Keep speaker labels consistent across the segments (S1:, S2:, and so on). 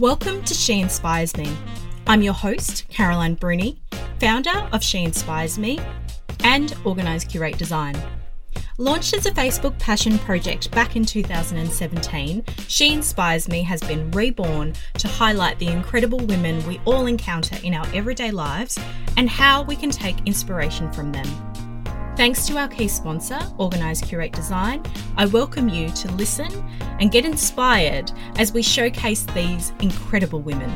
S1: Welcome to She Inspires Me. I'm your host, Caroline Bruni, founder of She Inspires Me and Organise Curate Design. Launched as a Facebook passion project back in 2017, She Inspires Me has been reborn to highlight the incredible women we all encounter in our everyday lives and how we can take inspiration from them. Thanks to our key sponsor, Organise Curate Design, I welcome you to listen and get inspired as we showcase these incredible women.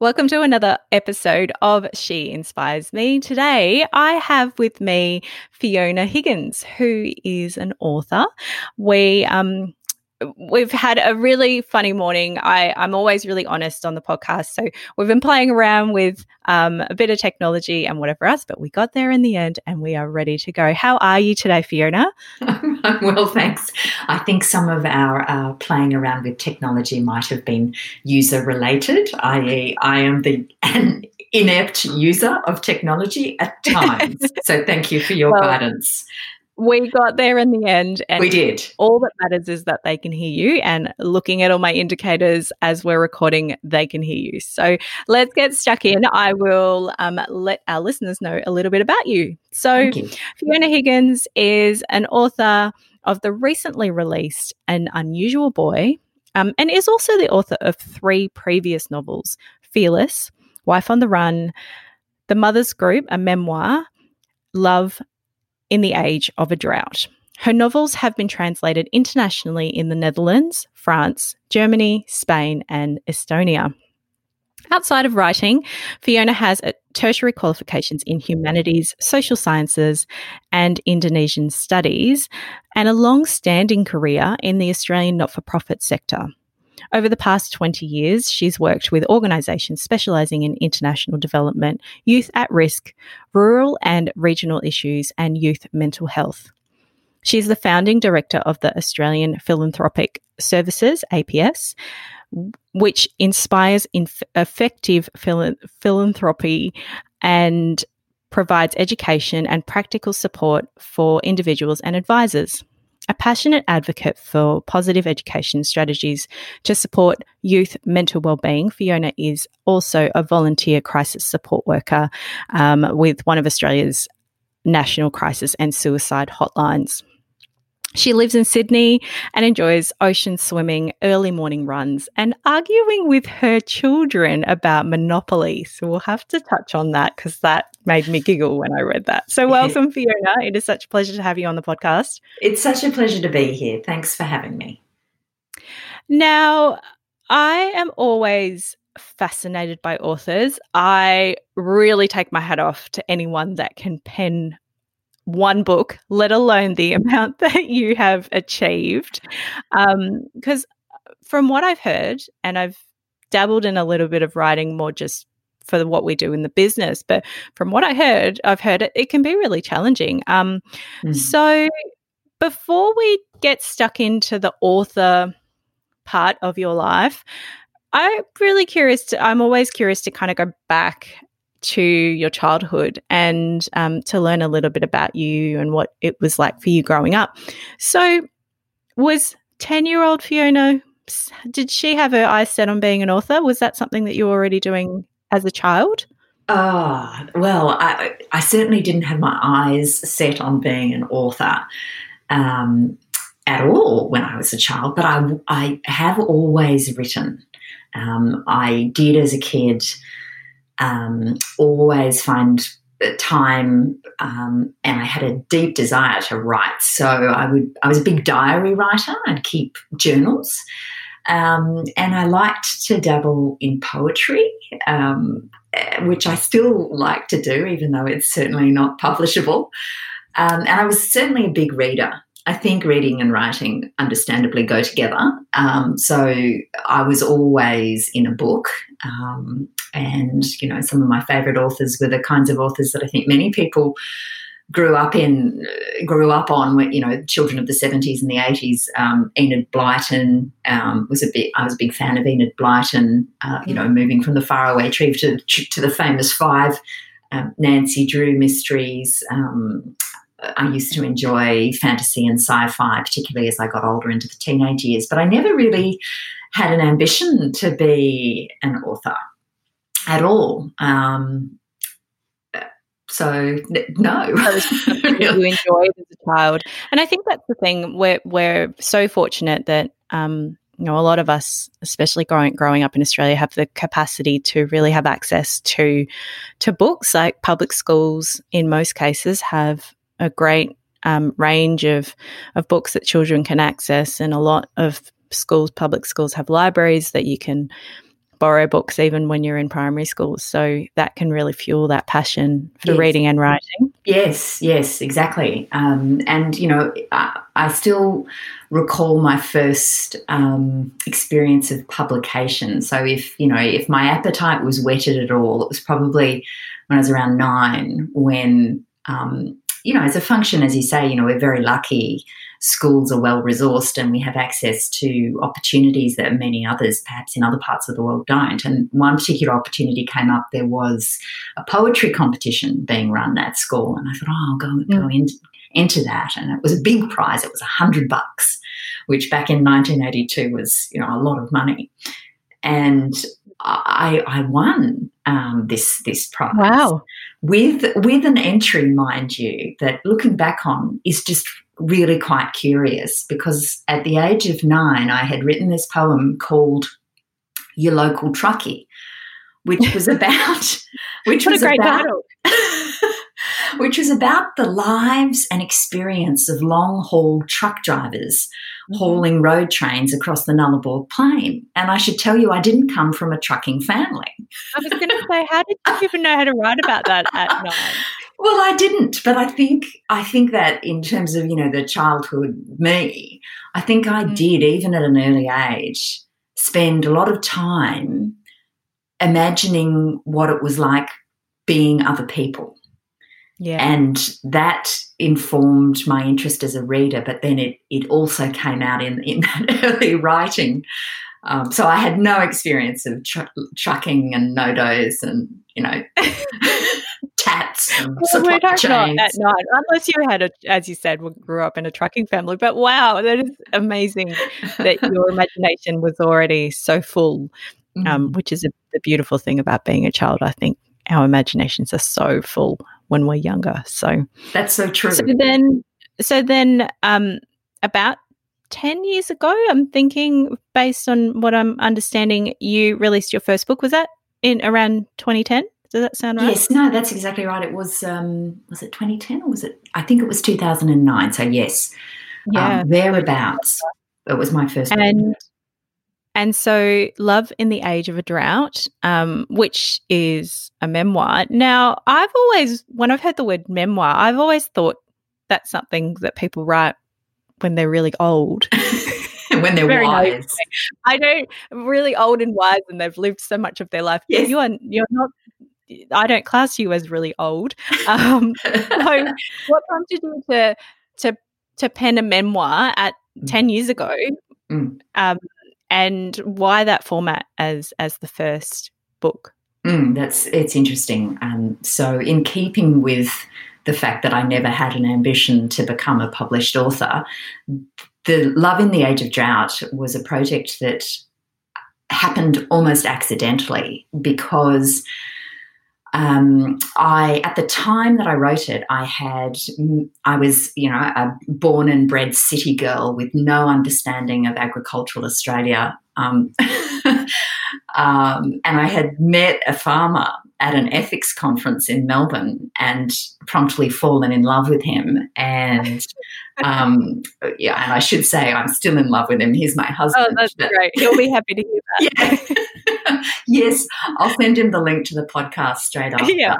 S1: Welcome to another episode of She Inspires Me. Today, I have with me Fiona Higgins, who is an author. We um, we've had a really funny morning. I, I'm always really honest on the podcast. So we've been playing around with um, a bit of technology and whatever else, but we got there in the end and we are ready to go. How are you today, Fiona?
S2: I'm well, thanks. I think some of our uh, playing around with technology might have been user related, i.e., I am the an inept user of technology at times. so thank you for your well, guidance
S1: we got there in the end
S2: and we did.
S1: all that matters is that they can hear you and looking at all my indicators as we're recording they can hear you. So let's get stuck in. I will um, let our listeners know a little bit about you. So you. fiona higgins is an author of the recently released an unusual boy um, and is also the author of three previous novels fearless wife on the run the mother's group a memoir love in the age of a drought. Her novels have been translated internationally in the Netherlands, France, Germany, Spain, and Estonia. Outside of writing, Fiona has tertiary qualifications in humanities, social sciences, and Indonesian studies, and a long standing career in the Australian not for profit sector. Over the past 20 years, she's worked with organisations specialising in international development, youth at risk, rural and regional issues, and youth mental health. She's the founding director of the Australian Philanthropic Services, APS, which inspires inf- effective phil- philanthropy and provides education and practical support for individuals and advisors a passionate advocate for positive education strategies to support youth mental well-being. Fiona is also a volunteer crisis support worker um, with one of Australia's national crisis and suicide hotlines. She lives in Sydney and enjoys ocean swimming, early morning runs, and arguing with her children about Monopoly. So we'll have to touch on that because that made me giggle when I read that. So welcome, Fiona. It is such a pleasure to have you on the podcast.
S2: It's such a pleasure to be here. Thanks for having me.
S1: Now, I am always fascinated by authors. I really take my hat off to anyone that can pen one book, let alone the amount that you have achieved. Because um, from what I've heard, and I've dabbled in a little bit of writing more just for what we do in the business, but from what I heard, I've heard it, it can be really challenging. Um, mm. So before we get stuck into the author part of your life, I'm really curious to, I'm always curious to kind of go back to your childhood and um, to learn a little bit about you and what it was like for you growing up. So, was 10 year old Fiona, did she have her eyes set on being an author? Was that something that you were already doing as a child?
S2: Ah, well, I, I, certainly didn't have my eyes set on being an author um, at all when I was a child, but I, I have always written. Um, I did as a kid um, always find time um, and I had a deep desire to write. So I would I was a big diary writer. I'd keep journals. Um, and I liked to dabble in poetry, um, which I still like to do, even though it's certainly not publishable. Um, and I was certainly a big reader. I think reading and writing understandably go together. Um, so I was always in a book. Um, and, you know, some of my favorite authors were the kinds of authors that I think many people grew up in, grew up on, you know, children of the 70s and the 80s. Um, Enid Blyton um, was a bit, I was a big fan of Enid Blyton, uh, you know, moving from the faraway tree to, to the famous five. Um, Nancy Drew mysteries, um, I used to enjoy fantasy and sci fi, particularly as I got older into the teenage years, but I never really had an ambition to be an author at all. Um, so no,
S1: you enjoyed as a child, and I think that's the thing. We're we're so fortunate that um, you know a lot of us, especially growing growing up in Australia, have the capacity to really have access to to books. Like public schools, in most cases, have a great um, range of of books that children can access, and a lot of schools, public schools, have libraries that you can borrow books even when you're in primary school. So that can really fuel that passion for
S2: yes.
S1: reading and writing.
S2: Yes, yes, exactly. Um, and, you know, I, I, still recall my first um, experience of publication. So if, you know, if my appetite was whetted at all, it was probably when I was around nine when, um, you know, as a function, as you say, you know, we're very lucky schools are well resourced and we have access to opportunities that many others, perhaps in other parts of the world, don't. And one particular opportunity came up. There was a poetry competition being run at school, and I thought, oh, I'll go mm. go in, enter that. And it was a big prize. It was a hundred bucks, which back in 1982 was you know a lot of money. And I, I won um, this this prize.
S1: Wow!
S2: With with an entry, mind you, that looking back on is just really quite curious because at the age of nine, I had written this poem called Your Local Truckie, which was about which
S1: what
S2: was
S1: a great
S2: about,
S1: title.
S2: which was about the lives and experience of long haul truck drivers mm-hmm. hauling road trains across the Nullarbor Plain. And I should tell you, I didn't come from a trucking family.
S1: I was going to say, how did you even know how to write about that at nine?
S2: Well, I didn't, but I think I think that in terms of you know the childhood me, I think I mm. did even at an early age spend a lot of time imagining what it was like being other people.
S1: Yeah.
S2: And that informed my interest as a reader, but then it, it also came out in, in that early writing. Um, so I had no experience of tr- trucking and NoDoz and, you know, tats and well, supply chains.
S1: at night, unless you had a, as you said, grew up in a trucking family. But wow, that is amazing that your imagination was already so full, um, mm. which is a, the beautiful thing about being a child. I think our imaginations are so full when we're younger. So
S2: that's so true.
S1: So then, so then, um, about 10 years ago, I'm thinking, based on what I'm understanding, you released your first book. Was that in around 2010? Does that sound right?
S2: Yes, no, that's exactly right. It was, um, was it 2010 or was it, I think it was 2009. So, yes, yeah, um, thereabouts. It was my first
S1: and, book. And so, Love in the Age of a Drought, um, which is a memoir. Now, I've always, when I've heard the word memoir, I've always thought that's something that people write when they're really old.
S2: when they're Very wise. Nice.
S1: I know, really old and wise, and they've lived so much of their life. Yes. You are, you're not. I don't class you as really old. Um, so, what prompted you to to to pen a memoir at mm. ten years ago? Mm. Um, and why that format as as the first book?
S2: Mm, that's it's interesting. Um, so, in keeping with the fact that I never had an ambition to become a published author, the Love in the Age of Drought was a project that happened almost accidentally because um, I, at the time that I wrote it, I had, I was, you know, a born and bred city girl with no understanding of agricultural Australia. Um, um, and I had met a farmer at an ethics conference in Melbourne and promptly fallen in love with him. And um, yeah, and I should say I'm still in love with him. He's my husband.
S1: Oh, that's but, great. He'll be happy to hear that.
S2: Yeah. yes, I'll send him the link to the podcast straight after. Yeah.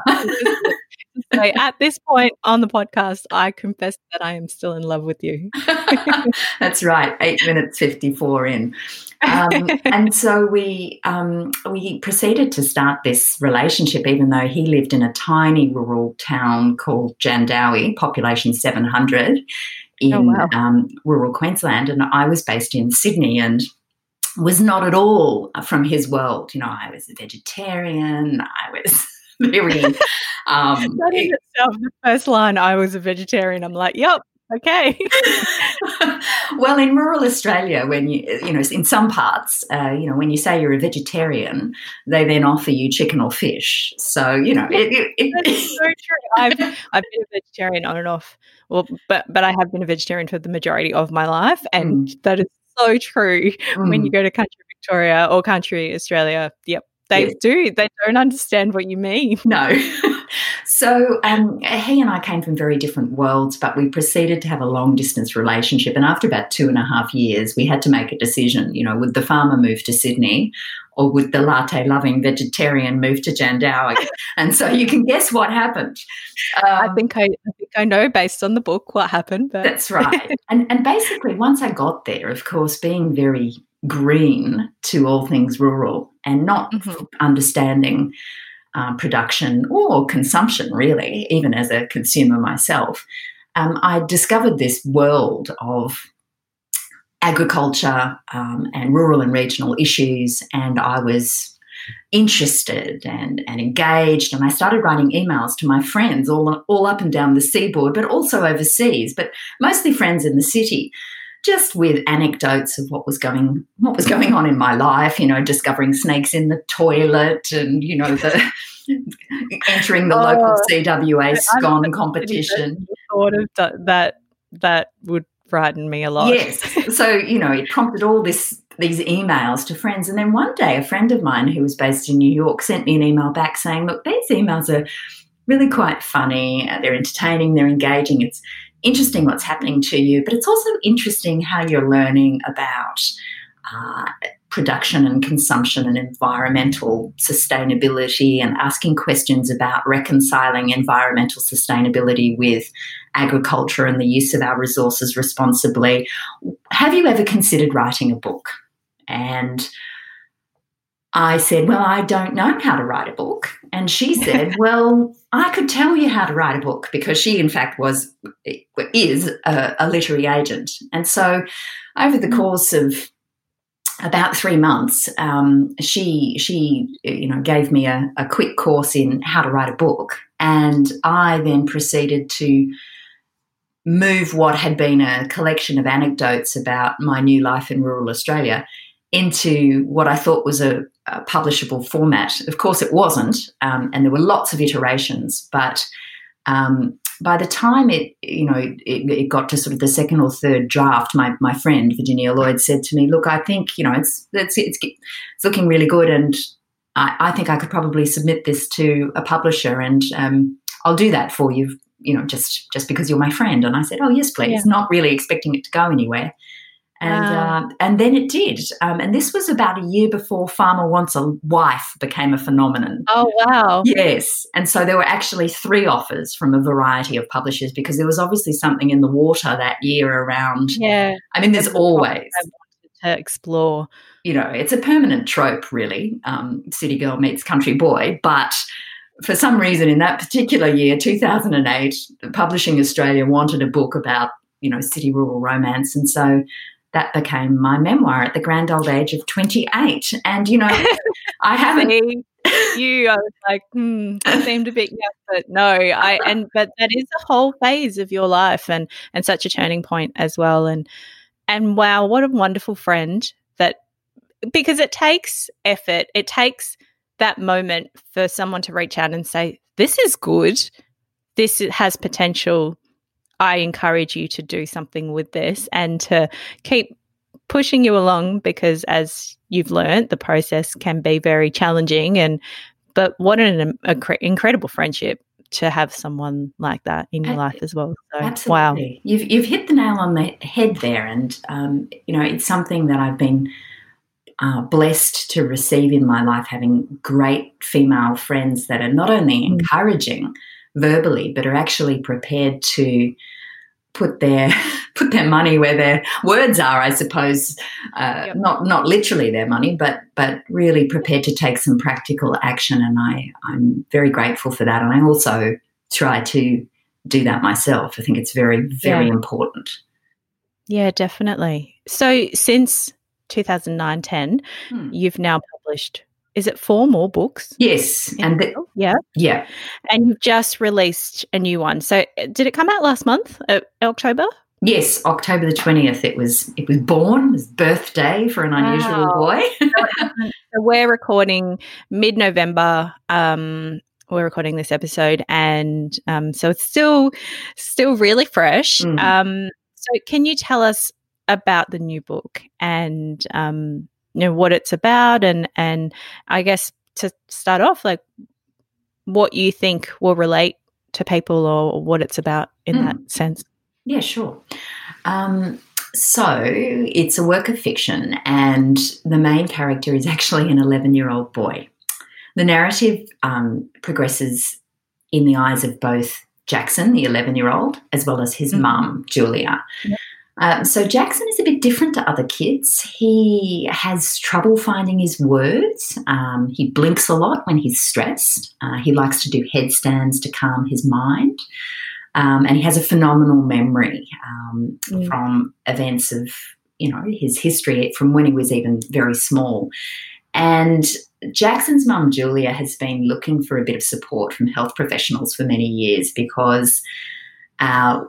S1: so at this point on the podcast, I confess that I am still in love with you.
S2: That's right. Eight minutes fifty-four in, um, and so we um, we proceeded to start this relationship, even though he lived in a tiny rural town called Jandowae, population seven hundred, in oh, wow. um, rural Queensland, and I was based in Sydney, and was not at all from his world. You know, I was a vegetarian. I was very. Um,
S1: that in itself, the first line, I was a vegetarian. I'm like, yep, okay.
S2: well, in rural Australia, when you you know in some parts, uh, you know when you say you're a vegetarian, they then offer you chicken or fish. So you know it, it, it
S1: so true. I've I've been a vegetarian on and off. Well, but but I have been a vegetarian for the majority of my life, and mm. that is so true. Mm. When you mm. go to country Victoria or country Australia, yep, they do. They don't understand what you mean.
S2: No. So um, he and I came from very different worlds, but we proceeded to have a long distance relationship. And after about two and a half years, we had to make a decision. You know, would the farmer move to Sydney or would the latte loving vegetarian move to Jandowae? and so you can guess what happened.
S1: Um, I think I, I, think I know based on the book what happened. But.
S2: That's right. and and basically, once I got there, of course, being very green to all things rural and not mm-hmm. understanding uh, production or consumption, really, even as a consumer myself, um, I discovered this world of agriculture um, and rural and regional issues, and I was interested and, and engaged. And I started writing emails to my friends all, all up and down the seaboard, but also overseas, but mostly friends in the city just with anecdotes of what was going what was going on in my life you know discovering snakes in the toilet and you know the entering the oh, local CWA scone competition.
S1: thought of that that would frighten me a lot.
S2: Yes. So you know it prompted all this these emails to friends. And then one day a friend of mine who was based in New York sent me an email back saying look these emails are really quite funny. They're entertaining. They're engaging. It's interesting what's happening to you, but it's also interesting how you're learning about uh, production and consumption and environmental sustainability and asking questions about reconciling environmental sustainability with agriculture and the use of our resources responsibly. Have you ever considered writing a book? And I said, Well, I don't know how to write a book. And she said, Well, I could tell you how to write a book because she, in fact, was is a, a literary agent. And so, over the course of about three months, um, she she you know gave me a, a quick course in how to write a book, and I then proceeded to move what had been a collection of anecdotes about my new life in rural Australia into what I thought was a, a publishable format. Of course, it wasn't, um, and there were lots of iterations. But um, by the time it, you know, it, it, got to sort of the second or third draft, my my friend Virginia Lloyd said to me, "Look, I think you know it's it's it's, it's looking really good, and I, I, think I could probably submit this to a publisher, and um, I'll do that for you." You know, just just because you're my friend, and I said, "Oh yes, please." Yeah. Not really expecting it to go anywhere, and uh, and then it did. Um, and this was about a year before Farmer Wants a Wife became a phenomenon.
S1: Oh wow!
S2: Yes, and so there were actually three offers from a variety of publishers because there was obviously something in the water that year around.
S1: Yeah,
S2: I mean, there's always
S1: to explore.
S2: You know, it's a permanent trope, really. Um, city girl meets country boy, but for some reason in that particular year 2008 publishing australia wanted a book about you know city rural romance and so that became my memoir at the grand old age of 28. And, you know, I haven't.
S1: you, I was like, hmm, I seemed a bit young, but no, I, and, but that is a whole phase of your life and, and such a turning point as well. And, and wow, what a wonderful friend that, because it takes effort, it takes that moment for someone to reach out and say, this is good. This has potential I encourage you to do something with this and to keep pushing you along because as you've learned the process can be very challenging and but what an incredible friendship to have someone like that in your life as well.
S2: So, Absolutely. wow, you've you've hit the nail on the head there, and um, you know it's something that I've been uh, blessed to receive in my life, having great female friends that are not only mm. Verbally, but are actually prepared to put their put their money where their words are, I suppose. Uh, yep. Not not literally their money, but but really prepared to take some practical action. And I I'm very grateful for that. And I also try to do that myself. I think it's very very yeah. important.
S1: Yeah, definitely. So since 2009 10, hmm. you've now published is it four more books?
S2: Yes, and the,
S1: yeah,
S2: yeah,
S1: and you've just released a new one. So did it come out last month, uh, October?
S2: Yes, October the twentieth. It was it was born. It was birthday for an unusual wow. boy.
S1: so we're recording mid November. Um, we're recording this episode, and um, so it's still still really fresh. Mm. Um, so can you tell us about the new book and um, you know what it's about, and and I guess to start off, like what you think will relate to people or what it's about in mm. that sense.
S2: Yeah, sure. Um, so it's a work of fiction, and the main character is actually an 11 year old boy. The narrative um, progresses in the eyes of both Jackson, the 11 year old, as well as his mm-hmm. mum, Julia. Um, so Jackson is a bit different to other kids. He has trouble finding his words. Um, he blinks a lot when he's stressed. Uh, he likes to do headstands to calm his mind. Um, and he has a phenomenal memory um, mm. from events of, you know, his history from when he was even very small. And Jackson's mum, Julia, has been looking for a bit of support from health professionals for many years because, uh,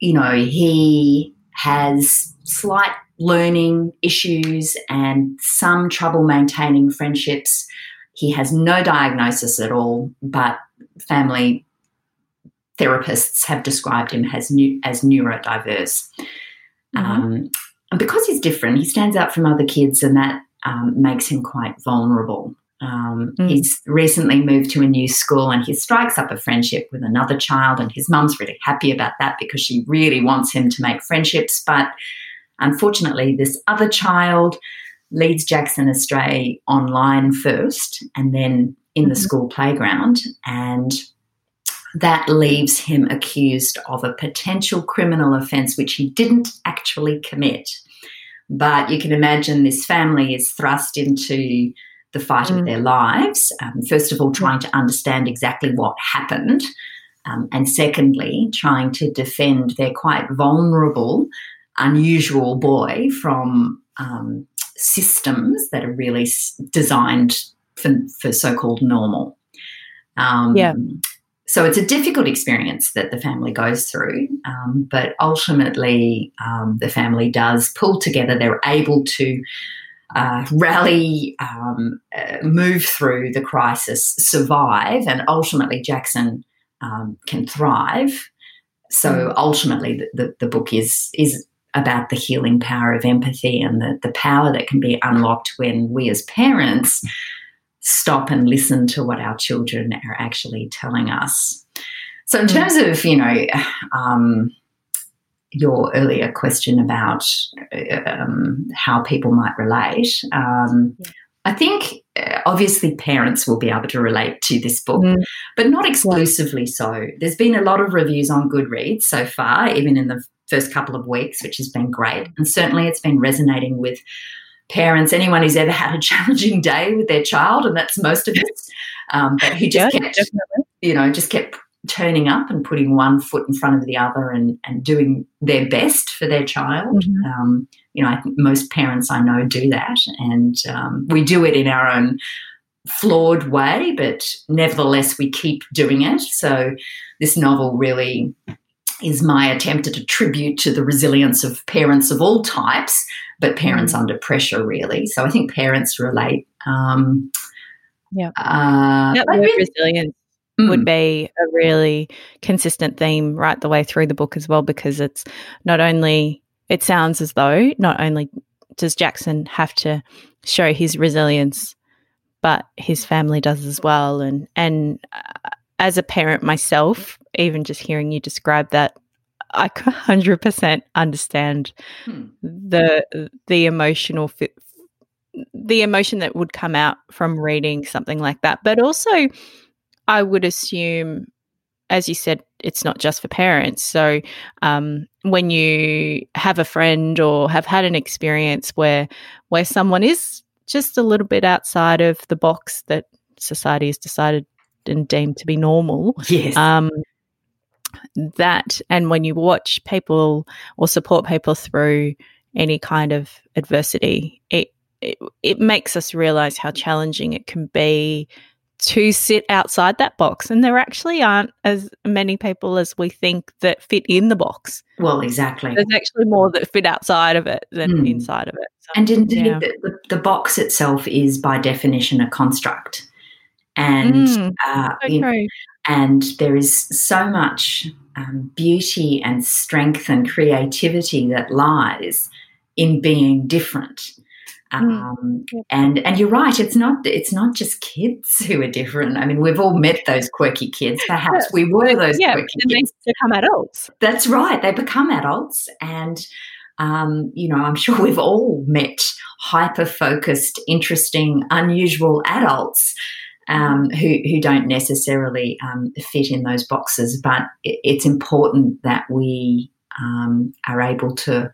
S2: you know, he has slight learning issues and some trouble maintaining friendships. He has no diagnosis at all, but family therapists have described him as, new, as neurodiverse. Mm-hmm. Um, and because he's different, he stands out from other kids, and that um, makes him quite vulnerable. Um, mm. He's recently moved to a new school and he strikes up a friendship with another child, and his mum's really happy about that because she really wants him to make friendships. But unfortunately, this other child leads Jackson astray online first and then in the mm-hmm. school playground. And that leaves him accused of a potential criminal offence which he didn't actually commit. But you can imagine this family is thrust into the fight mm. of their lives. Um, first of all, trying to understand exactly what happened. Um, and secondly, trying to defend their quite vulnerable, unusual boy from um, systems that are really designed for, for so called normal. Um,
S1: yeah.
S2: So it's a difficult experience that the family goes through, um, but ultimately um, the family does pull together. They're able to uh, rally, um, uh, move through the crisis, survive, and ultimately Jackson um, can thrive. So mm. ultimately, the, the, the, book is is about the healing power of empathy and the, the power that can be unlocked when we as parents stop and listen to what our children are actually telling us. So, in mm. terms of, you know, um, your earlier question about um, how people might relate, um, yeah. I think uh, obviously parents will be able to relate to this book, mm. but not exclusively so. There's been a lot of reviews on Goodreads so far, even in the first couple of weeks, which has been great. And certainly it's been resonating with parents, anyone who's ever had a challenging day with their child, and that's most of us, um, but who just yeah, kept, definitely. you know, just kept turning up and putting one foot in front of the other and, and doing their best for their child. Mm-hmm. Um, you know, I think most parents I know do that, and um, we do it in our own flawed way, but nevertheless, we keep doing it. So, this novel really is my attempt at a tribute to the resilience of parents of all types, but parents mm. under pressure, really. So I think parents relate. Um,
S1: yeah. Uh, that word resilience mm. would be a really consistent theme right the way through the book as well, because it's not only, it sounds as though not only does Jackson have to show his resilience, but his family does as well. And, and, uh, as a parent myself, even just hearing you describe that, I 100% understand hmm. the the emotional fit, the emotion that would come out from reading something like that. But also, I would assume, as you said, it's not just for parents. So um, when you have a friend or have had an experience where where someone is just a little bit outside of the box that society has decided and deemed to be normal.
S2: Yes.
S1: Um, that, and when you watch people or support people through any kind of adversity, it it, it makes us realize how challenging it can be to sit outside that box. And there actually aren't as many people as we think that fit in the box.
S2: Well, exactly.
S1: There's actually more that fit outside of it than mm. inside of it.
S2: So, and indeed, yeah. the, the, box itself is by definition a construct. And, mm, uh, so know, and there is so much um, beauty and strength and creativity that lies in being different. Mm. Um, and and you're right. It's not it's not just kids who are different. I mean, we've all met those quirky kids. Perhaps we were those yeah, quirky kids.
S1: They become adults.
S2: That's right. They become adults, and um, you know, I'm sure we've all met hyper focused, interesting, unusual adults. Um, mm. who, who don't necessarily um, fit in those boxes, but it, it's important that we um, are able to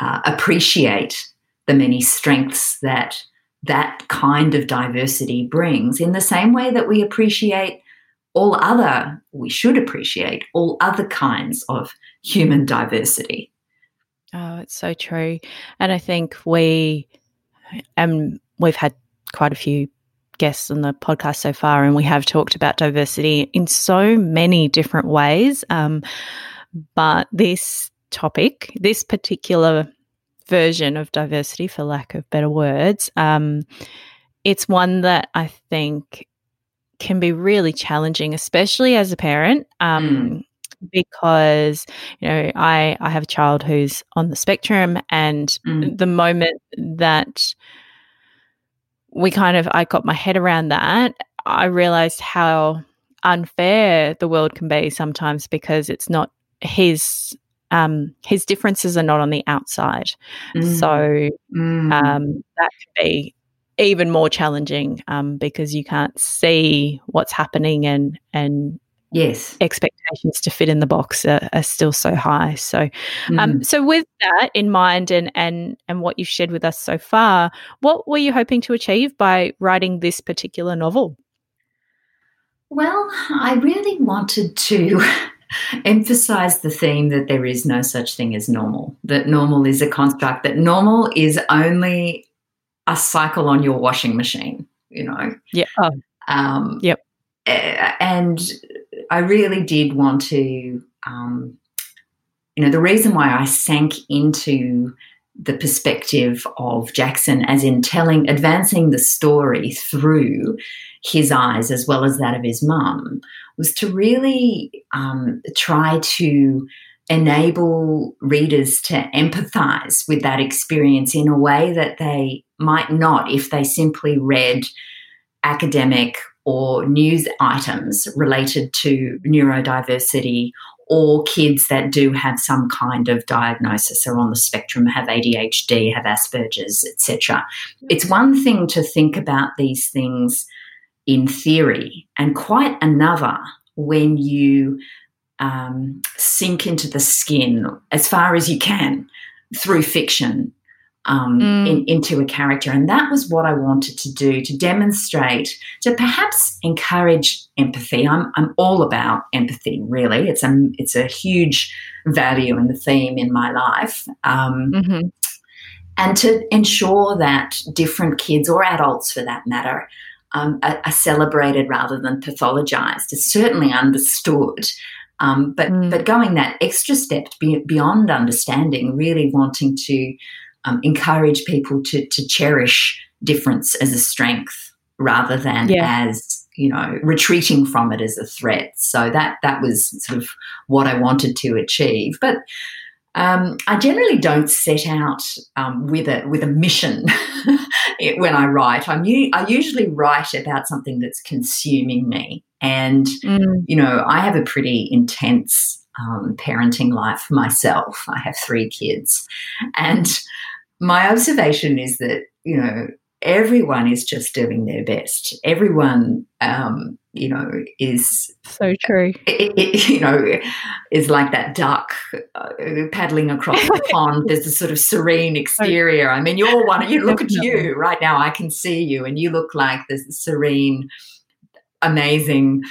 S2: uh, appreciate the many strengths that that kind of diversity brings in the same way that we appreciate all other we should appreciate all other kinds of human diversity.
S1: Oh it's so true. And i think we and we've had quite a few guests on the podcast so far and we have talked about diversity in so many different ways. Um, but this topic this particular version of diversity, for lack of better words, um, it's one that I think can be really challenging, especially as a parent. Um, mm. Because you know, I I have a child who's on the spectrum, and mm. the moment that we kind of I got my head around that, I realized how unfair the world can be sometimes because it's not his um, his differences are not on the outside. Mm. So mm. Um, that can be even more challenging um, because you can't see what's happening and and
S2: yes
S1: expectations to fit in the box are, are still so high so um, mm. so with that in mind and and and what you've shared with us so far what were you hoping to achieve by writing this particular novel
S2: well i really wanted to emphasize the theme that there is no such thing as normal, that normal is a construct, that normal is only a cycle on your washing machine, you know?
S1: Yeah. Oh.
S2: Um,
S1: yep.
S2: And I really did want to, um, you know, the reason why I sank into the perspective of Jackson as in telling, advancing the story through his eyes as well as that of his mum was to really um, try to enable readers to empathize with that experience in a way that they might not if they simply read academic or news items related to neurodiversity or kids that do have some kind of diagnosis are on the spectrum have ADHD have Asperger's etc it's one thing to think about these things in theory, and quite another when you um, sink into the skin as far as you can through fiction um, mm. in, into a character. And that was what I wanted to do to demonstrate, to perhaps encourage empathy. I'm, I'm all about empathy, really. It's a, it's a huge value and the theme in my life. Um, mm-hmm. And to ensure that different kids or adults, for that matter, um, are, are, celebrated rather than pathologized is certainly understood. Um, but mm. but going that extra step beyond understanding, really wanting to um, encourage people to to cherish difference as a strength rather than yeah. as you know retreating from it as a threat. So that that was sort of what I wanted to achieve. But um, I generally don't set out um, with a with a mission when I write. I'm I usually write about something that's consuming me, and mm. you know I have a pretty intense um, parenting life myself. I have three kids, and my observation is that you know everyone is just doing their best. Everyone um, you know, is
S1: so true.
S2: It, it, you know, is like that duck uh, paddling across the pond. There's a sort of serene exterior. I mean, you're one. You look at you right now. I can see you, and you look like this serene, amazing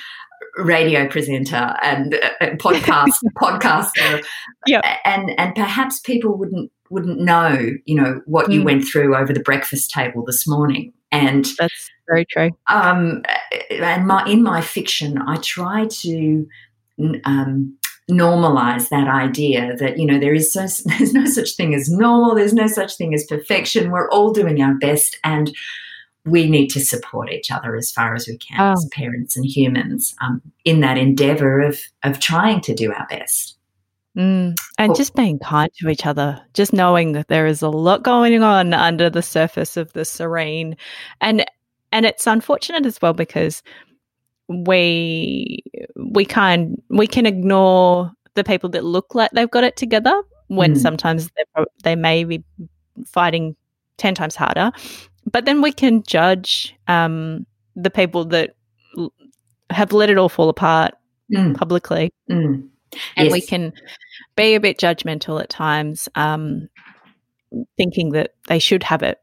S2: radio presenter and uh, podcast podcaster,
S1: yeah,
S2: and and perhaps people wouldn't wouldn't know, you know, what you mm. went through over the breakfast table this morning. And
S1: that's very true.
S2: Um, and my, in my fiction, I try to um, normalize that idea that you know there is so, there's no such thing as normal. There's no such thing as perfection. We're all doing our best, and we need to support each other as far as we can oh. as parents and humans um, in that endeavor of of trying to do our best.
S1: Mm. And well, just being kind to each other, just knowing that there is a lot going on under the surface of the serene, and and it's unfortunate as well because we we kind we can ignore the people that look like they've got it together when mm. sometimes they may be fighting 10 times harder but then we can judge um, the people that l- have let it all fall apart mm. publicly
S2: mm.
S1: and yes. we can be a bit judgmental at times um, thinking that they should have it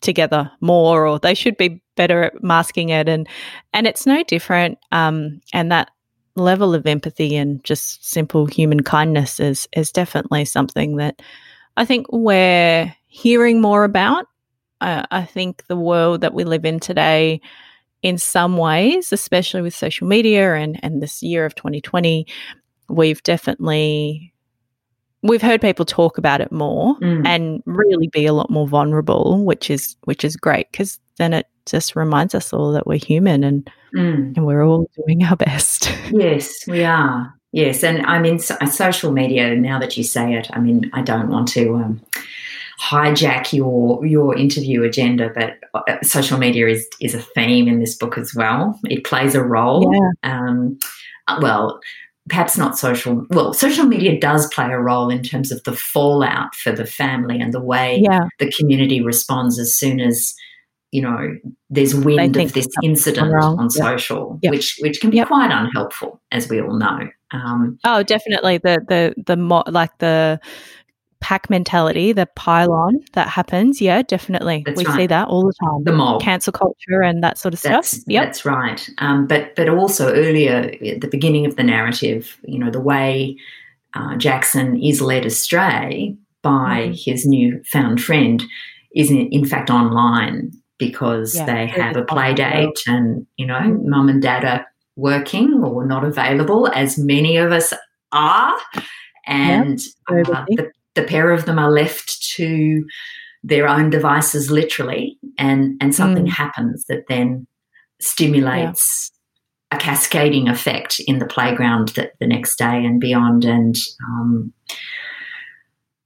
S1: together more or they should be better at masking it and and it's no different um, and that level of empathy and just simple human kindness is is definitely something that I think we're hearing more about. Uh, I think the world that we live in today, in some ways, especially with social media and and this year of 2020, we've definitely we've heard people talk about it more mm. and really be a lot more vulnerable, which is which is great because then it just reminds us all that we're human and mm. and we're all doing our best.
S2: yes, we are. Yes, and I mean so, uh, social media. Now that you say it, I mean I don't want to. Um, hijack your your interview agenda but uh, social media is is a theme in this book as well it plays a role
S1: yeah.
S2: um, uh, well perhaps not social well social media does play a role in terms of the fallout for the family and the way
S1: yeah.
S2: the community responds as soon as you know there's wind of this incident on social which which can be quite unhelpful as we all know. Um,
S1: oh definitely. The the the mo- like the pack mentality, the pile-on that happens. Yeah, definitely. That's we right. see that all the time.
S2: The mob.
S1: Cancel culture and that sort of
S2: that's,
S1: stuff. Yep.
S2: That's right. Um, but but also earlier at the beginning of the narrative, you know, the way uh, Jackson is led astray by mm. his new found friend is in, in fact online because yeah, they have a play date and, you know, mm. mum and dad are working or not available as many of us are and yep, uh, the, the pair of them are left to their own devices literally and and something mm. happens that then stimulates yeah. a cascading effect in the playground that the next day and beyond and um,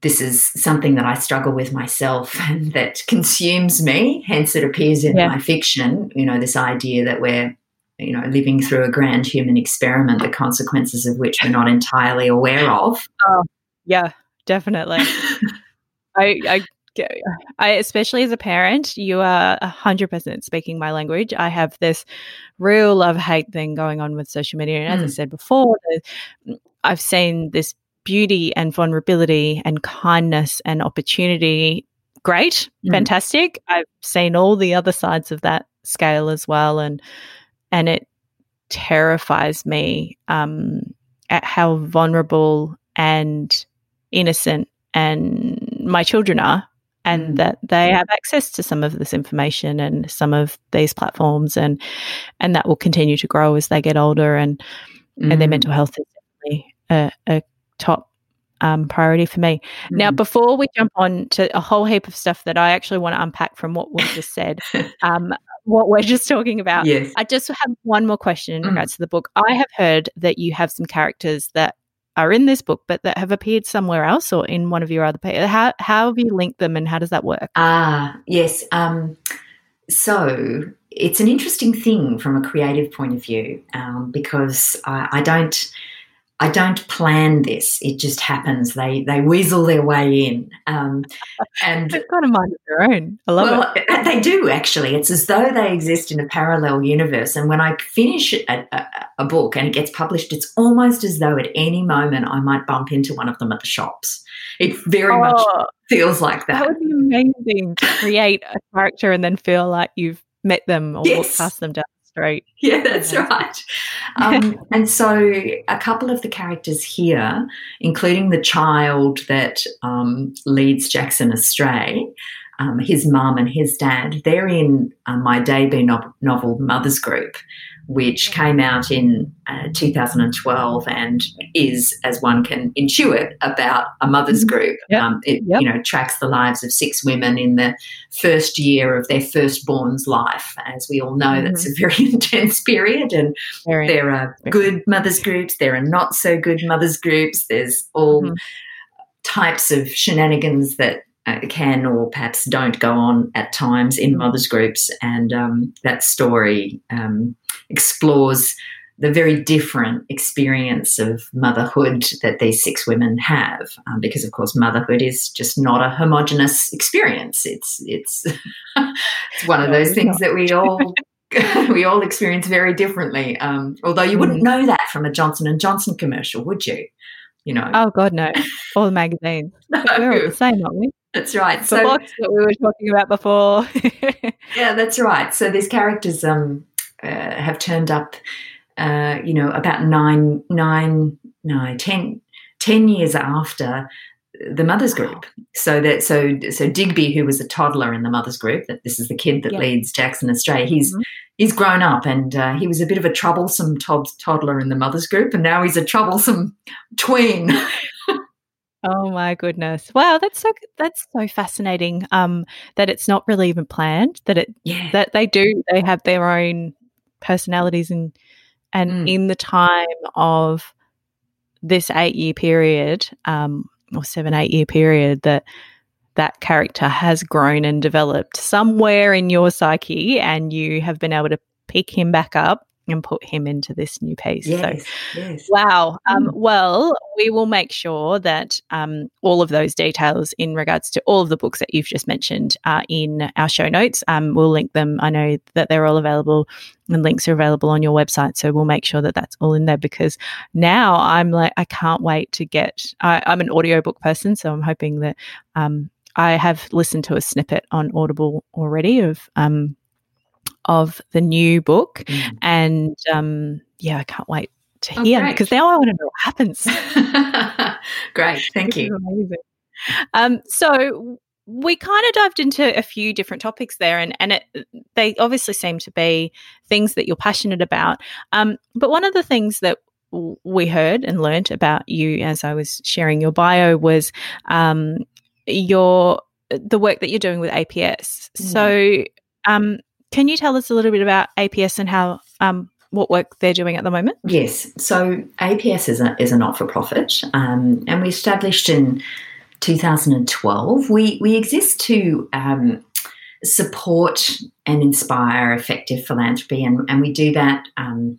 S2: this is something that I struggle with myself and that consumes me hence it appears in yeah. my fiction you know this idea that we're you know living through a grand human experiment the consequences of which we're not entirely aware of
S1: oh yeah definitely. I, I I, especially as a parent, you are 100% speaking my language. I have this real love hate thing going on with social media. And as mm. I said before, I've seen this beauty and vulnerability and kindness and opportunity. Great, mm. fantastic. I've seen all the other sides of that scale as well. And, and it terrifies me um, at how vulnerable and innocent and my children are and mm. that they have access to some of this information and some of these platforms and and that will continue to grow as they get older and mm. and their mental health is definitely a, a top um, priority for me. Mm. Now, before we jump on to a whole heap of stuff that I actually want to unpack from what we just said, um, what we're just talking about,
S2: yes.
S1: I just have one more question in mm. regards to the book. I have heard that you have some characters that are in this book, but that have appeared somewhere else or in one of your other pages. How how have you linked them, and how does that work?
S2: Ah, yes. Um, so it's an interesting thing from a creative point of view um, because I, I don't I don't plan this. It just happens. They they weasel their way in, um, and
S1: they've got a mind of their own. I love well,
S2: it. They do actually. It's as though they exist in a parallel universe. And when I finish a, a, a, book and it gets published, it's almost as though at any moment I might bump into one of them at the shops. It very oh, much feels like that.
S1: That would be amazing to create a character and then feel like you've met them or yes. walked past them down throat.
S2: Yeah, that's right. Um, and so, a couple of the characters here, including the child that um, leads Jackson astray, um, his mum and his dad, they're in uh, my debut no- novel, Mother's Group, which came out in uh, 2012 and is, as one can intuit, about a mother's mm-hmm. group.
S1: Yep.
S2: Um, it
S1: yep.
S2: you know tracks the lives of six women in the first year of their firstborn's life. As we all know, mm-hmm. that's a very intense period, and very, there are good mothers groups, there are not so good mothers groups. There's all mm-hmm. types of shenanigans that can or perhaps don't go on at times in mm-hmm. mothers groups, and um, that story um, explores the very different experience of motherhood that these six women have, um, because of course motherhood is just not a homogenous experience. It's it's it's one of those things that we all we all experience very differently. Um, although you wouldn't mm-hmm. know that from a Johnson and Johnson commercial, would you? You know?
S1: Oh God, no! All the magazines. no. We're all the same, aren't we?
S2: That's right.
S1: The so, box that we were talking about before.
S2: yeah, that's right. So these characters um, uh, have turned up, uh, you know, about nine, nine, no, ten, ten years after the mothers group. So that so so Digby, who was a toddler in the mothers group, that this is the kid that yeah. leads Jackson astray. He's mm-hmm. he's grown up, and uh, he was a bit of a troublesome toddler in the mothers group, and now he's a troublesome tween.
S1: Oh my goodness. Wow, that's so that's so fascinating. Um that it's not really even planned, that it
S2: yeah.
S1: that they do they have their own personalities and and mm. in the time of this 8 year period um or 7 8 year period that that character has grown and developed somewhere in your psyche and you have been able to pick him back up and put him into this new piece.
S2: Yes, so, yes.
S1: wow. Um, mm. Well, we will make sure that um, all of those details in regards to all of the books that you've just mentioned are in our show notes. Um, we'll link them. I know that they're all available and links are available on your website. So we'll make sure that that's all in there because now I'm like, I can't wait to get, I, am an audiobook person. So I'm hoping that um, I have listened to a snippet on Audible already of um, of the new book. Mm. And um, yeah, I can't wait to oh, hear because now I want to know what happens.
S2: great. Thank you.
S1: Um, so we kind of dived into a few different topics there, and, and it, they obviously seem to be things that you're passionate about. Um, but one of the things that we heard and learned about you as I was sharing your bio was um, your the work that you're doing with APS. Mm. So, um, can you tell us a little bit about APS and how um, what work they're doing at the moment?
S2: Yes. So APS is a, is a not for profit, um, and we established in 2012. We we exist to um, support and inspire effective philanthropy, and, and we do that um,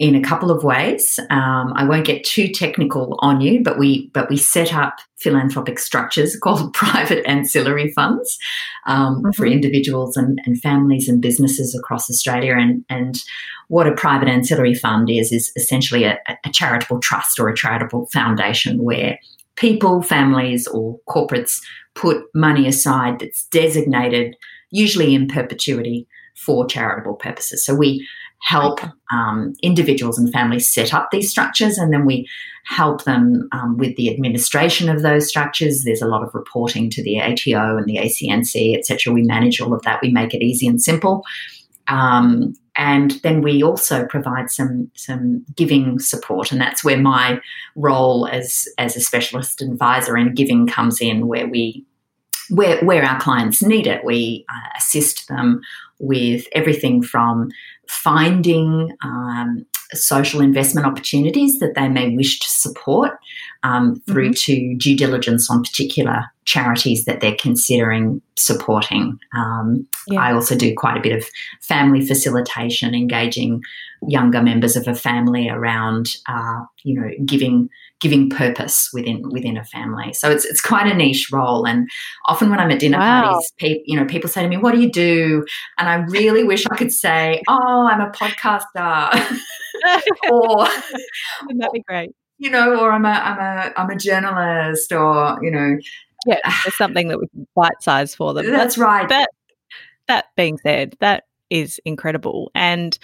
S2: in a couple of ways. Um, I won't get too technical on you, but we but we set up philanthropic structures called private ancillary funds um, mm-hmm. for individuals and, and, families and businesses across Australia. And and what a private ancillary fund is is essentially a, a charitable trust or a charitable foundation where people, families, or corporates put money aside that's designated, usually in perpetuity, for charitable purposes. So we help um, individuals and families set up these structures and then we help them um, with the administration of those structures. There's a lot of reporting to the ato and the acnc etc we manage all of that. We make it easy and simple. Um, and then we also provide some some giving support and that's where my role as as a specialist advisor in giving comes in where we where, where our clients need it. We uh, assist them with everything from finding um, social investment opportunities that they may wish to support um, through mm-hmm. to due diligence on particular charities that they're considering supporting. Um, yeah. I also do quite a bit of family facilitation, engaging younger members of a family around, uh, you know, giving giving purpose within within a family. So it's it's quite a niche role. And often when I'm at dinner wow. parties, pe- you know, people say to me, "What do you do?" And I really wish I could say, "Oh, I'm a podcaster," or
S1: wouldn't that be great?
S2: You know, or I'm a I'm a I'm a journalist, or you know,
S1: yeah, there's something that we can bite size for them.
S2: That's right.
S1: That that being said, that is incredible. And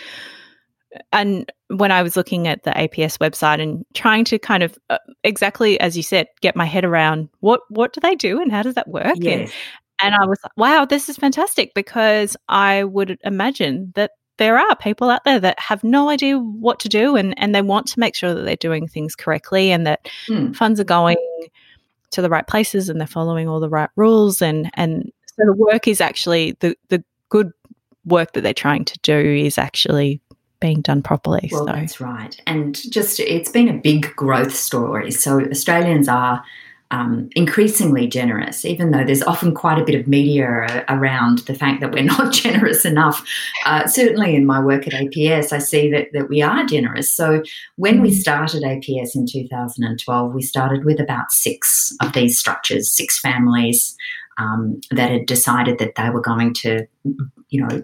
S1: and when I was looking at the APS website and trying to kind of uh, exactly as you said, get my head around what what do they do and how does that work?
S2: Yes.
S1: And, and I was like, wow, this is fantastic because I would imagine that there are people out there that have no idea what to do and, and they want to make sure that they're doing things correctly and that
S2: Mm.
S1: funds are going to the right places and they're following all the right rules and and so the work is actually the the good work that they're trying to do is actually being done properly.
S2: Well,
S1: so
S2: that's right. And just it's been a big growth story. So Australians are um, increasingly generous, even though there's often quite a bit of media around the fact that we're not generous enough. Uh, certainly in my work at APS, I see that, that we are generous. So when we
S1: Mm.
S2: started APS in 2012, we started with about six of these structures, six families um, that had decided that they were going to, you know,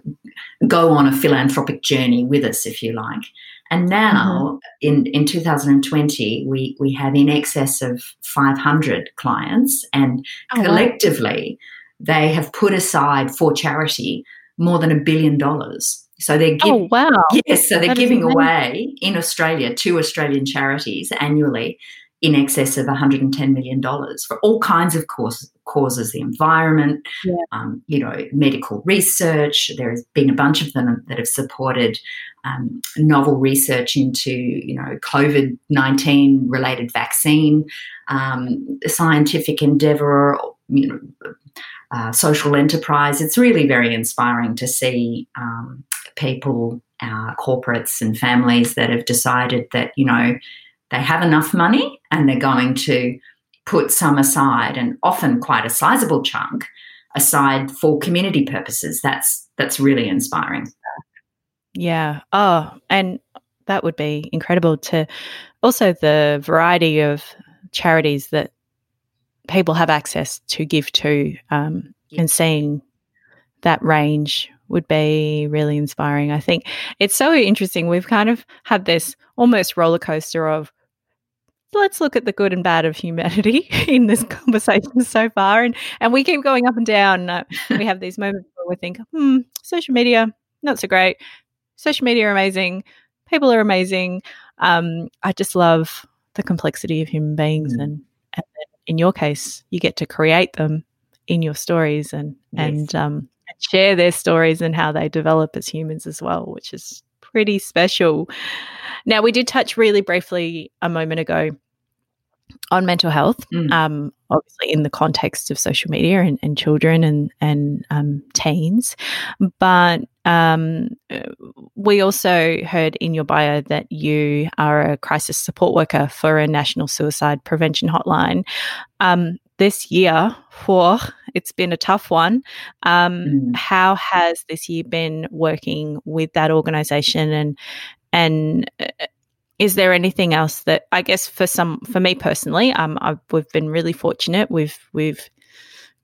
S2: go on a philanthropic journey with us, if you like. And now, mm-hmm. in, in 2020, we, we have in excess of 500 clients, and
S1: Oh, wow.
S2: collectively, they have put aside for charity more than a billion dollars. So they're oh, giving,
S1: oh wow.
S2: Yes, so they're
S1: That
S2: giving away in Australia to Australian charities annually in excess of $110 million for all kinds of cause, causes, the environment,
S1: Yeah.
S2: um, you know, medical research. There has been a bunch of them that have supported um, novel research into, you know, COVID 19 related vaccine, um, scientific endeavor, you know, uh, social enterprise. It's really very inspiring to see um, people, uh, corporates, and families that have decided that, you know, they have enough money and they're going to put some aside and often quite a sizable chunk aside for community purposes that's that's really inspiring
S1: Yeah. Oh, and that would be incredible to also the variety of charities that people have access to give to um, and seeing that range would be really inspiring. I think it's so interesting. We've kind of had this almost roller coaster of let's look at the good and bad of humanity in this conversation so far and and we keep going up and down uh, we have these moments where we think hmm social media not so great. Social media are amazing. People are amazing. Um, i just love the complexity of human beings
S2: Mm.
S1: and, and in your case you get to create them in your stories and
S2: Yes.
S1: and um, and share their stories and how they develop as humans as well which is pretty special. Now we did touch really briefly a moment ago on mental health
S2: Mm.
S1: um, obviously in the context of social media and, and children and and um, teens. But um, we also heard in your bio that you are a crisis support worker for a national suicide prevention hotline. Um, this year, for it's been a tough one. Um,
S2: Mm.
S1: How has this year been working with that organisation and and uh, is there anything else that I guess for some for me personally, um, I've, we've been really fortunate. We've we've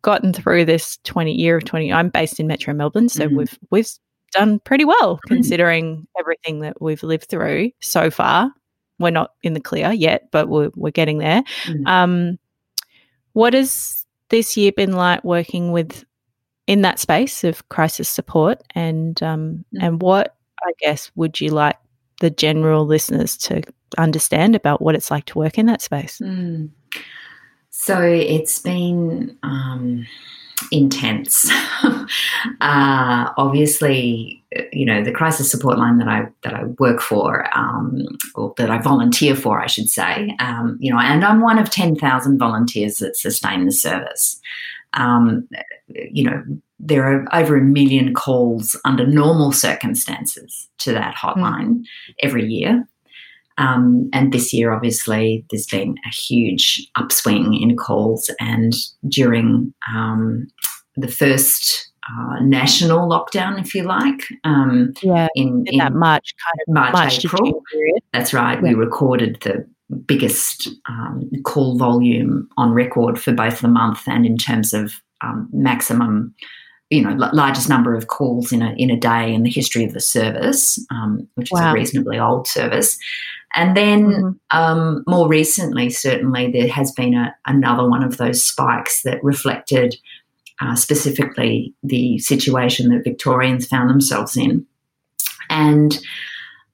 S1: gotten through this twenty year of twenty. I'm based in Metro Melbourne, so
S2: Mhm.
S1: we've we've done pretty well
S2: Mm.
S1: considering everything that we've lived through so far. We're not in the clear yet, but we're we're getting there.
S2: Mm.
S1: Um, what has this year been like working with in that space of crisis support, and um,
S2: Mm.
S1: and what I guess would you like the general listeners to understand about what it's like to work in that space?
S2: Mm. So it's been um, intense. uh, obviously, you know the crisis support line that I that I work for, um, or that I volunteer for, I should say. Um, you know, and I'm one of ten thousand volunteers that sustain the service. Um, you know, there are over a million calls under normal circumstances to that hotline every year. Um, and this year, obviously, there's been a huge upswing in calls. And during um, the first uh, national lockdown, if you like, um,
S1: Yeah,
S2: in,
S1: in that March kind of
S2: March,
S1: March
S2: April, that's right, we recorded the biggest um, call volume on record for both the month and in terms of um, maximum you know, l- largest number of calls in a in a day in the history of the service, um, which is a reasonably old service. And then
S1: Mhm.
S2: um, more recently, certainly there has been a, another one of those spikes that reflected uh, specifically the situation that Victorians found themselves in. And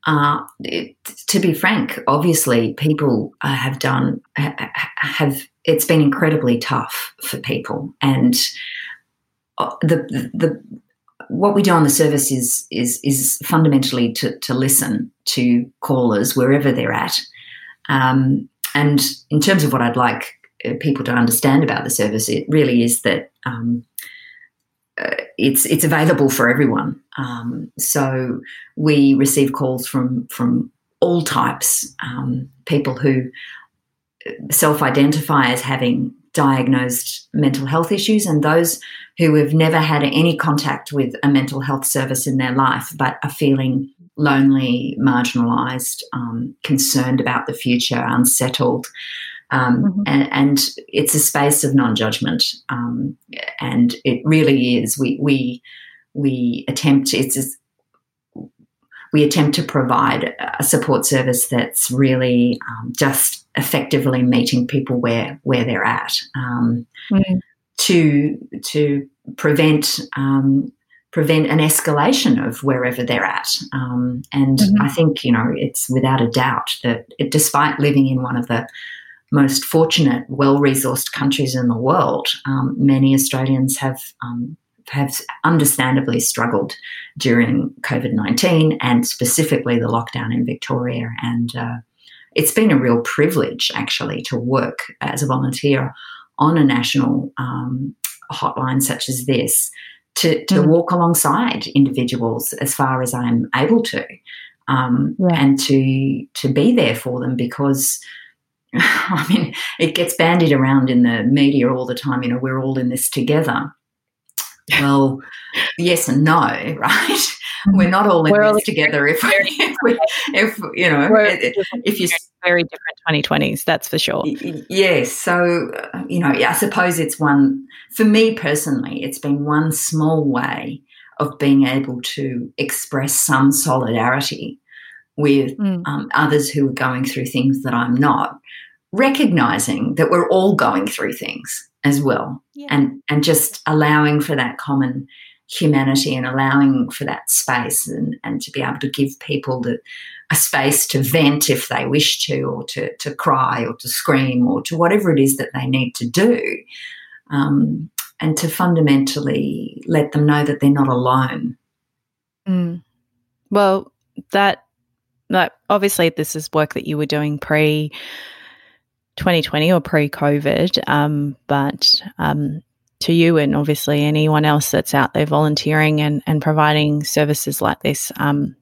S2: uh, it, to be frank, obviously, people uh, have done have. It's been incredibly tough for people, and the the what we do on the service is is is fundamentally to to listen to callers wherever they're at. Um, and in terms of what I'd like uh, people to understand about the service, it really is that um, uh, it's it's available for everyone. Um, so we receive calls from from all types, um, people who self-identify as having diagnosed mental health issues, and those who have never had any contact with a mental health service in their life, but are feeling lonely, marginalised, um, concerned about the future, unsettled. Um, mm-hmm. and, and, it's a space of non-judgment, um, and it really is. We we we attempt it's we attempt to provide a support service that's really um, just effectively meeting people where where they're at um, mm. to to prevent um, prevent an escalation of wherever they're at. Um, and mm-hmm. I think you know it's without a doubt that it, despite living in one of the most fortunate, well resourced countries in the world, um, many Australians have. Um, have understandably struggled during COVID 19 and specifically the lockdown in Victoria. And uh, it's been a real privilege actually to work as a volunteer on a national um, hotline such as this to, to mm. walk alongside individuals as far as I'm able to. Um, yeah. and to to be there for them because I mean, it gets bandied around in the media all the time. You know, we're all in this together. Well, yes and no, right? We're not all in we're this all together. If, if, we, if you know, if you
S1: very different 2020s, that's for sure.
S2: Yes. So, you know, I suppose it's one for me personally. It's been one small way of being able to express some solidarity with mm. um, others who are going through things that I'm not, recognizing that we're all going through things as well, yeah. and and just allowing for that common humanity and allowing for that space and, and to be able to give people the, a space to vent if they wish to, or to, to cry or to scream or to whatever it is that they need to do. Um, and to fundamentally let them know that they're not alone.
S1: Mm. Well, that that obviously this is work that you were doing pre 2020 or pre COVID, um, but um, to you and obviously anyone else that's out there volunteering and, and providing services like this, um,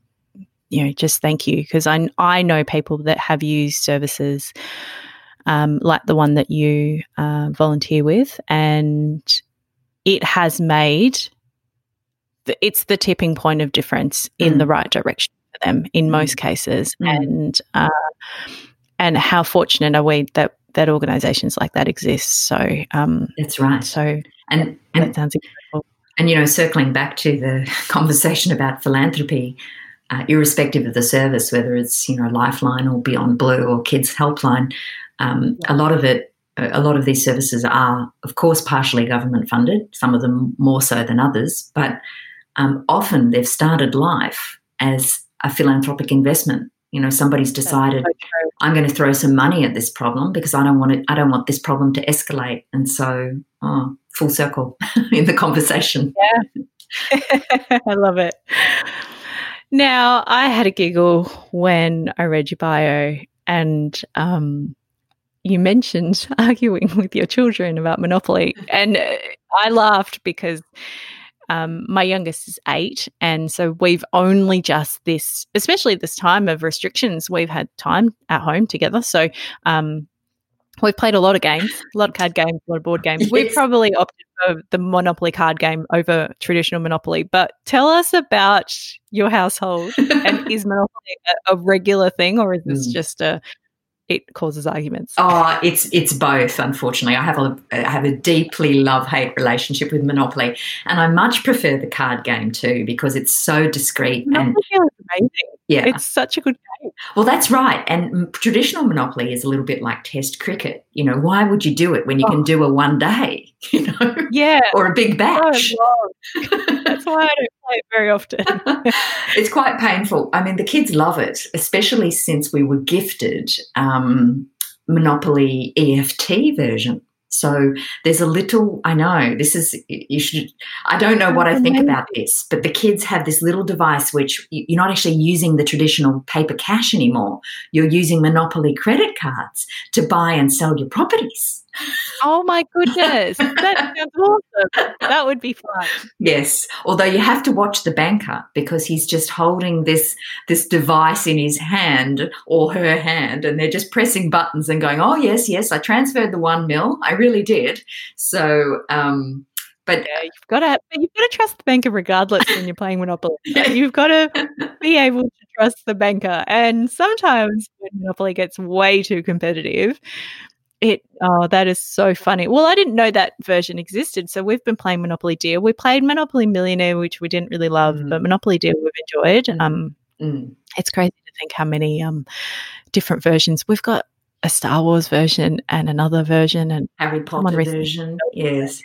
S1: you know, just thank you because I, I know people that have used services um, like the one that you uh, volunteer with, and it has made the, it's the tipping point of difference in mm. the right direction for them in mm. most cases, mm. and uh, and how fortunate are we that that organisations like that exist. So
S2: um, that's right.
S1: So
S2: and,
S1: and that sounds incredible.
S2: And you know, circling back to the conversation about philanthropy, uh, irrespective of the service, whether it's you know Lifeline or Beyond Blue or Kids Helpline, um, yeah. a lot of it, a lot of these services are, of course, partially government funded. Some of them more so than others, but um, often they've started life as a philanthropic investment you know somebody's decided so i'm going to throw some money at this problem because i don't want it i don't want this problem to escalate. And so oh, full circle in the conversation.
S1: Yeah. I love it. Now i had a giggle when i read your bio and um, you mentioned arguing with your children about monopoly. And uh, i laughed because um, my youngest is eight. And so we've only just this, especially this time of restrictions, we've had time at home together. So um, we've played a lot of games, a lot of card games, a lot of board games. Yes. We've probably opted for the Monopoly card game over traditional Monopoly. But tell us about your household. and is Monopoly a, a regular thing or is this mm. just a it causes arguments.
S2: Oh, it's it's both. Unfortunately, I have a I have a deeply love hate relationship with Monopoly, and I much prefer the card game too because it's so discreet Monopoly
S1: and amazing. Yeah, it's such a good game.
S2: Well, that's right. And traditional Monopoly is a little bit like Test cricket. You know, why would you do it when you oh. can do a one day? You know,
S1: yeah,
S2: or a Big Bash.
S1: Oh, That's why I don't play it very often.
S2: it's quite painful. I mean, the kids love it, especially since we were gifted um, Monopoly EFT version. So there's a little, I know this is, you should, I don't know what I think about this, but the kids have this little device which you're not actually using the traditional paper cash anymore. You're using Monopoly credit cards to buy and sell your properties.
S1: Oh my goodness. That sounds awesome. That would be fun.
S2: Yes. Although you have to watch the banker because he's just holding this this device in his hand or her hand and they're just pressing buttons and going, Oh yes, yes, I transferred the one mil. I really did. So um but
S1: yeah, you've got to you've got to trust the banker regardless when you're playing Monopoly. You've got to be able to trust the banker. And sometimes Monopoly gets way too competitive, it oh that is so funny. Well, I didn't know that version existed, so we've been playing Monopoly Deal. We played Monopoly Millionaire, which we didn't really love, mm. but Monopoly Deal we've enjoyed. Mm. Um, mm. it's crazy to think how many um different versions we've got. A Star Wars version and another version, and
S2: Harry Potter version. Yes.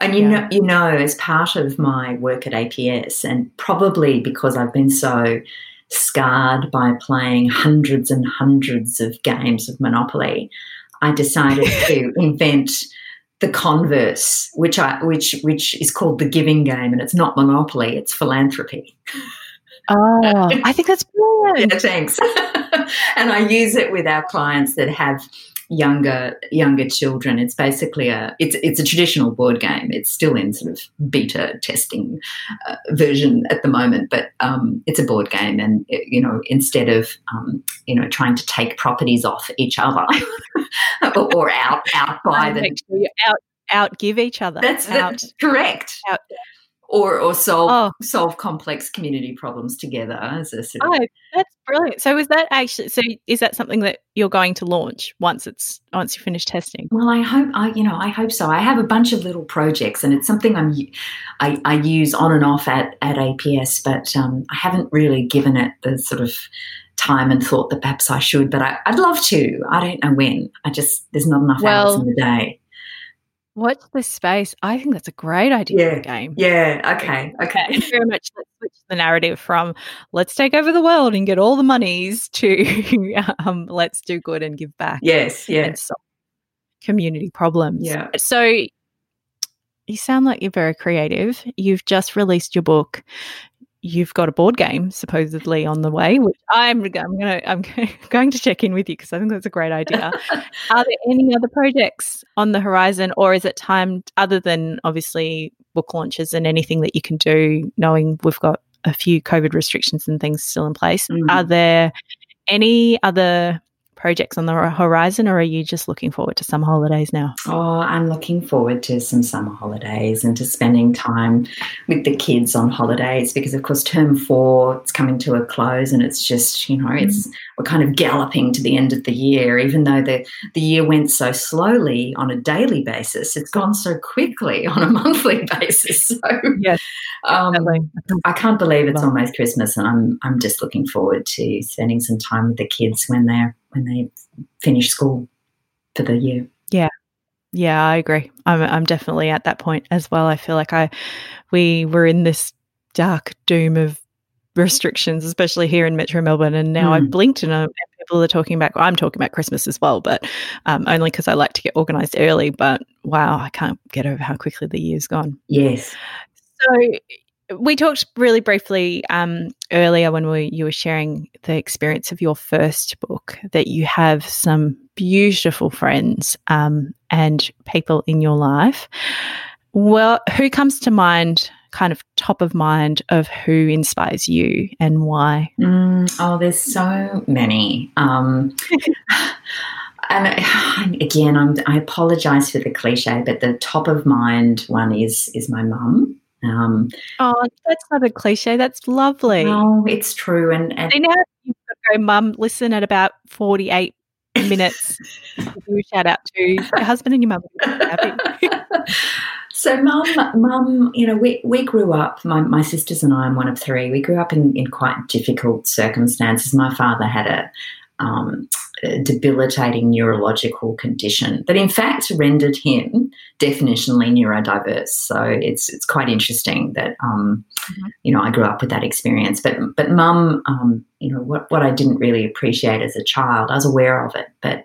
S2: And you yeah. know, you know, as part of my work at APS, and probably because I've been so scarred by playing hundreds and hundreds of games of Monopoly, I decided to invent the converse, which I which which is called the giving game, and it's not monopoly; it's philanthropy.
S1: Oh, I think that's brilliant.
S2: yeah, thanks. and I use it with our clients that have younger younger children. It's basically a it's it's a traditional board game. It's still in sort of beta testing uh, version at the moment, but um, it's a board game, and you know instead of um, you know trying to take properties off each other or, or, out out by them,
S1: out out give each other.
S2: That's, that's correct. Out, or or solve oh. solve complex community problems together as a
S1: oh, that's brilliant. So is that actually so is that something that you're going to launch once it's once you finish testing?
S2: Well, I hope I you know I hope so. I have a bunch of little projects, and it's something I'm I, I use on and off at at APS, but um, I haven't really given it the sort of time and thought that perhaps I should. But I, would love to. I don't know when. I just there's not enough well, hours in the day.
S1: Watch this space. I think that's a great idea
S2: yeah.
S1: for the game.
S2: Yeah. Okay. Okay.
S1: Very much let's switch the narrative from let's take over the world and get all the monies to um, let's do good and give back.
S2: Yes. Yes.
S1: community problems.
S2: Yeah.
S1: So you sound like you're very creative. You've just released your book you've got a board game supposedly on the way, which I'm, I'm going to I'm going to check in with you because I think that's a great idea. Are there any other projects on the horizon, or is it time other than obviously book launches and anything that you can do, knowing we've got a few COVID restrictions and things still in place? Mm-hmm. Are there any other projects on the horizon, or are you just looking forward to some holidays now?
S2: Oh, I'm looking forward to some summer holidays and to spending time with the kids on holidays because, of course, term four is coming to a close, and it's just you know it's mm. we're kind of galloping to the end of the year. Even though the the year went so slowly on a daily basis, it's gone so quickly on a monthly basis. So
S1: yes,
S2: um, I can't believe it's almost Christmas, and I'm I'm just looking forward to spending some time with the kids when they're when they finish school for the year.
S1: Yeah. Yeah, I agree. I'm I'm definitely at that point as well. I feel like I we were in this dark doom of restrictions, especially here in Metro Melbourne, and now mm. I've blinked and, uh, and, people are talking about. I'm talking about Christmas as well, but um, only because I like to get organised early. But wow, I can't get over how quickly the year's gone.
S2: Yes.
S1: So we talked really briefly um, earlier when we, you were sharing the experience of your first book that you have some beautiful friends um, and people in your life. Well, who comes to mind, kind of top of mind, of who inspires you and why?
S2: Mm, oh, there's so many. Um, and again, I'm, I apologize for the cliche, but the top of mind one is is my mum.
S1: Um, oh, that's not a cliche. That's lovely.
S2: No, it's true. And, and
S1: now you've got to go, Mum. Listen at about forty-eight minutes. you shout out to your husband and your mum.
S2: so, mum, mum, you know, we, we grew up. My, my sisters and I. I'm one of three. We grew up in, in quite difficult circumstances. My father had a um, debilitating neurological condition that in fact rendered him definitionally neurodiverse. So it's it's quite interesting that um, mm-hmm. you know I grew up with that experience. But but mum, um, you know what what I didn't really appreciate as a child, I was aware of it, but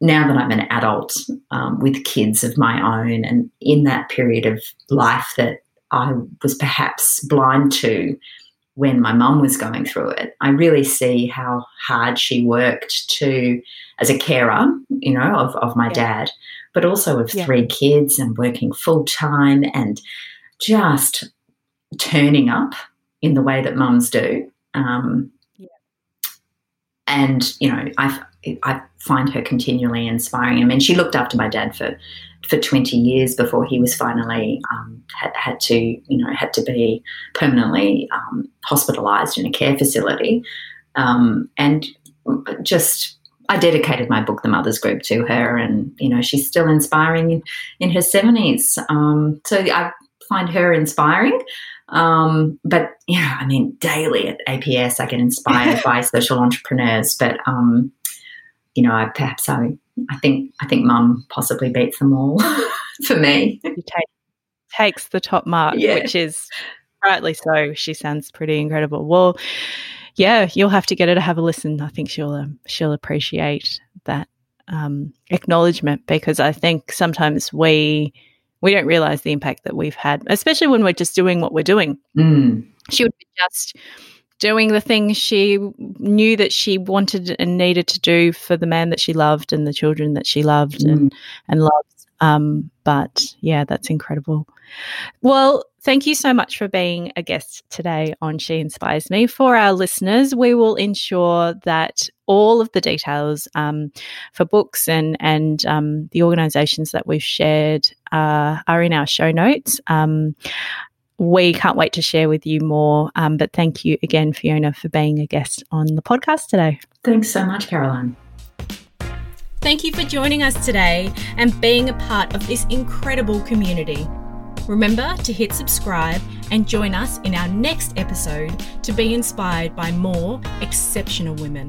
S2: now that I'm an adult um, with kids of my own, and in that period of life that I was perhaps blind to when my mum was going through it, I really see how hard she worked to, as a carer, you know, of, of my yeah. dad, but also of yeah. three kids and working full time and just turning up in the way that mums do. Um, yeah. And, you know, I, I find her continually inspiring. I mean, she looked after my dad for for 20 years before he was finally um, had, had to, you know, had to be permanently um, hospitalised in a care facility. Um, and just, I dedicated my book, The Mother's Group, to her, and you know, she's still inspiring in, in her 70s. Um, so I find her inspiring. Um, but yeah, I mean, daily at APS, I get inspired by social entrepreneurs. But um, you know, I, perhaps I I think I think Mum possibly beats them all for me.
S1: Take, takes the top mark, yeah. which is rightly so. She sounds pretty incredible. Well, yeah, you'll have to get her to have a listen. I think she'll um, she'll appreciate that um, acknowledgement because I think sometimes we we don't realize the impact that we've had, especially when we're just doing what we're doing.
S2: Mm.
S1: She would be just doing the things she knew that she wanted and needed to do for the man that she loved and the children that she loved mm. and and loved. Um, but yeah, that's incredible. Well, thank you so much for being a guest today on She Inspires Me. For our listeners, we will ensure that all of the details um, for books and and um, the organisations that we've shared uh, are in our show notes. Um, we can't wait to share with you more. Um, but thank you again, Fiona, for being a guest on the podcast today.
S2: Thanks so much, Caroline.
S1: Thank you for joining us today and being a part of this incredible community. Remember to hit subscribe and join us in our next episode to be inspired by more exceptional women.